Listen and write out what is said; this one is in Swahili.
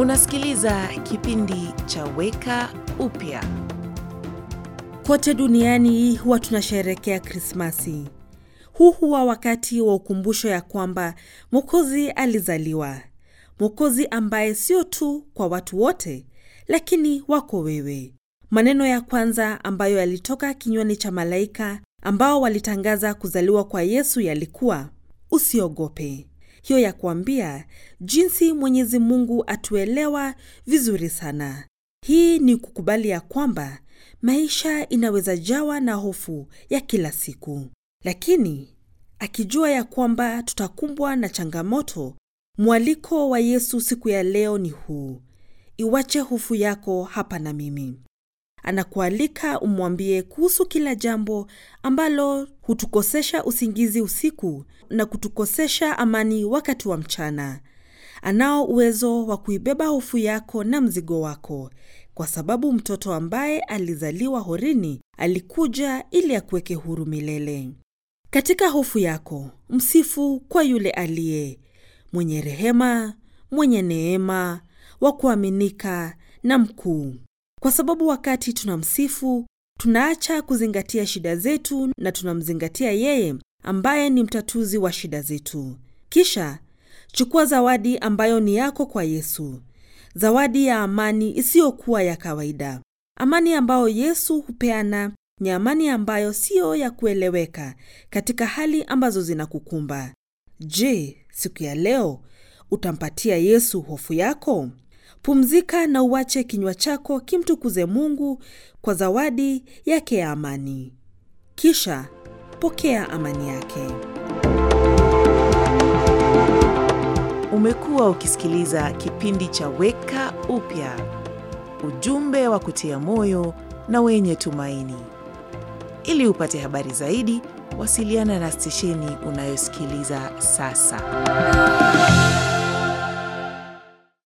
Unasikiliza kipindi cha Weka Upya. Kote duniani huwa tunasherehekea Krismasi. Huu huwa wakati wa ukumbusho ya kwamba Mwokozi alizaliwa, Mwokozi ambaye sio tu kwa watu wote, lakini wako wewe. Maneno ya kwanza ambayo yalitoka kinywani cha malaika ambao walitangaza kuzaliwa kwa Yesu yalikuwa usiogope. Hiyo ya kuambia jinsi Mwenyezi Mungu atuelewa vizuri sana. Hii ni kukubali ya kwamba maisha inaweza jawa na hofu ya kila siku, lakini akijua ya kwamba tutakumbwa na changamoto. Mwaliko wa Yesu siku ya leo ni huu: iwache hofu yako hapa na mimi. Anakualika umwambie kuhusu kila jambo ambalo hutukosesha usingizi usiku na kutukosesha amani wakati wa mchana. Anao uwezo wa kuibeba hofu yako na mzigo wako, kwa sababu mtoto ambaye alizaliwa horini alikuja ili akuweke huru milele. Katika hofu yako, msifu kwa yule aliye mwenye rehema, mwenye neema, wa kuaminika na mkuu kwa sababu wakati tunamsifu tunaacha kuzingatia shida zetu na tunamzingatia yeye ambaye ni mtatuzi wa shida zetu. Kisha chukua zawadi ambayo ni yako kwa Yesu, zawadi ya amani isiyokuwa ya kawaida. Amani ambayo Yesu hupeana ni amani ambayo siyo ya kueleweka katika hali ambazo zinakukumba. Je, siku ya leo utampatia Yesu hofu yako? Pumzika na uache kinywa chako kimtukuze Mungu kwa zawadi yake ya amani. Kisha pokea amani yake. Umekuwa ukisikiliza kipindi cha Weka Upya, ujumbe wa kutia moyo na wenye tumaini. Ili upate habari zaidi, wasiliana na stesheni unayosikiliza sasa.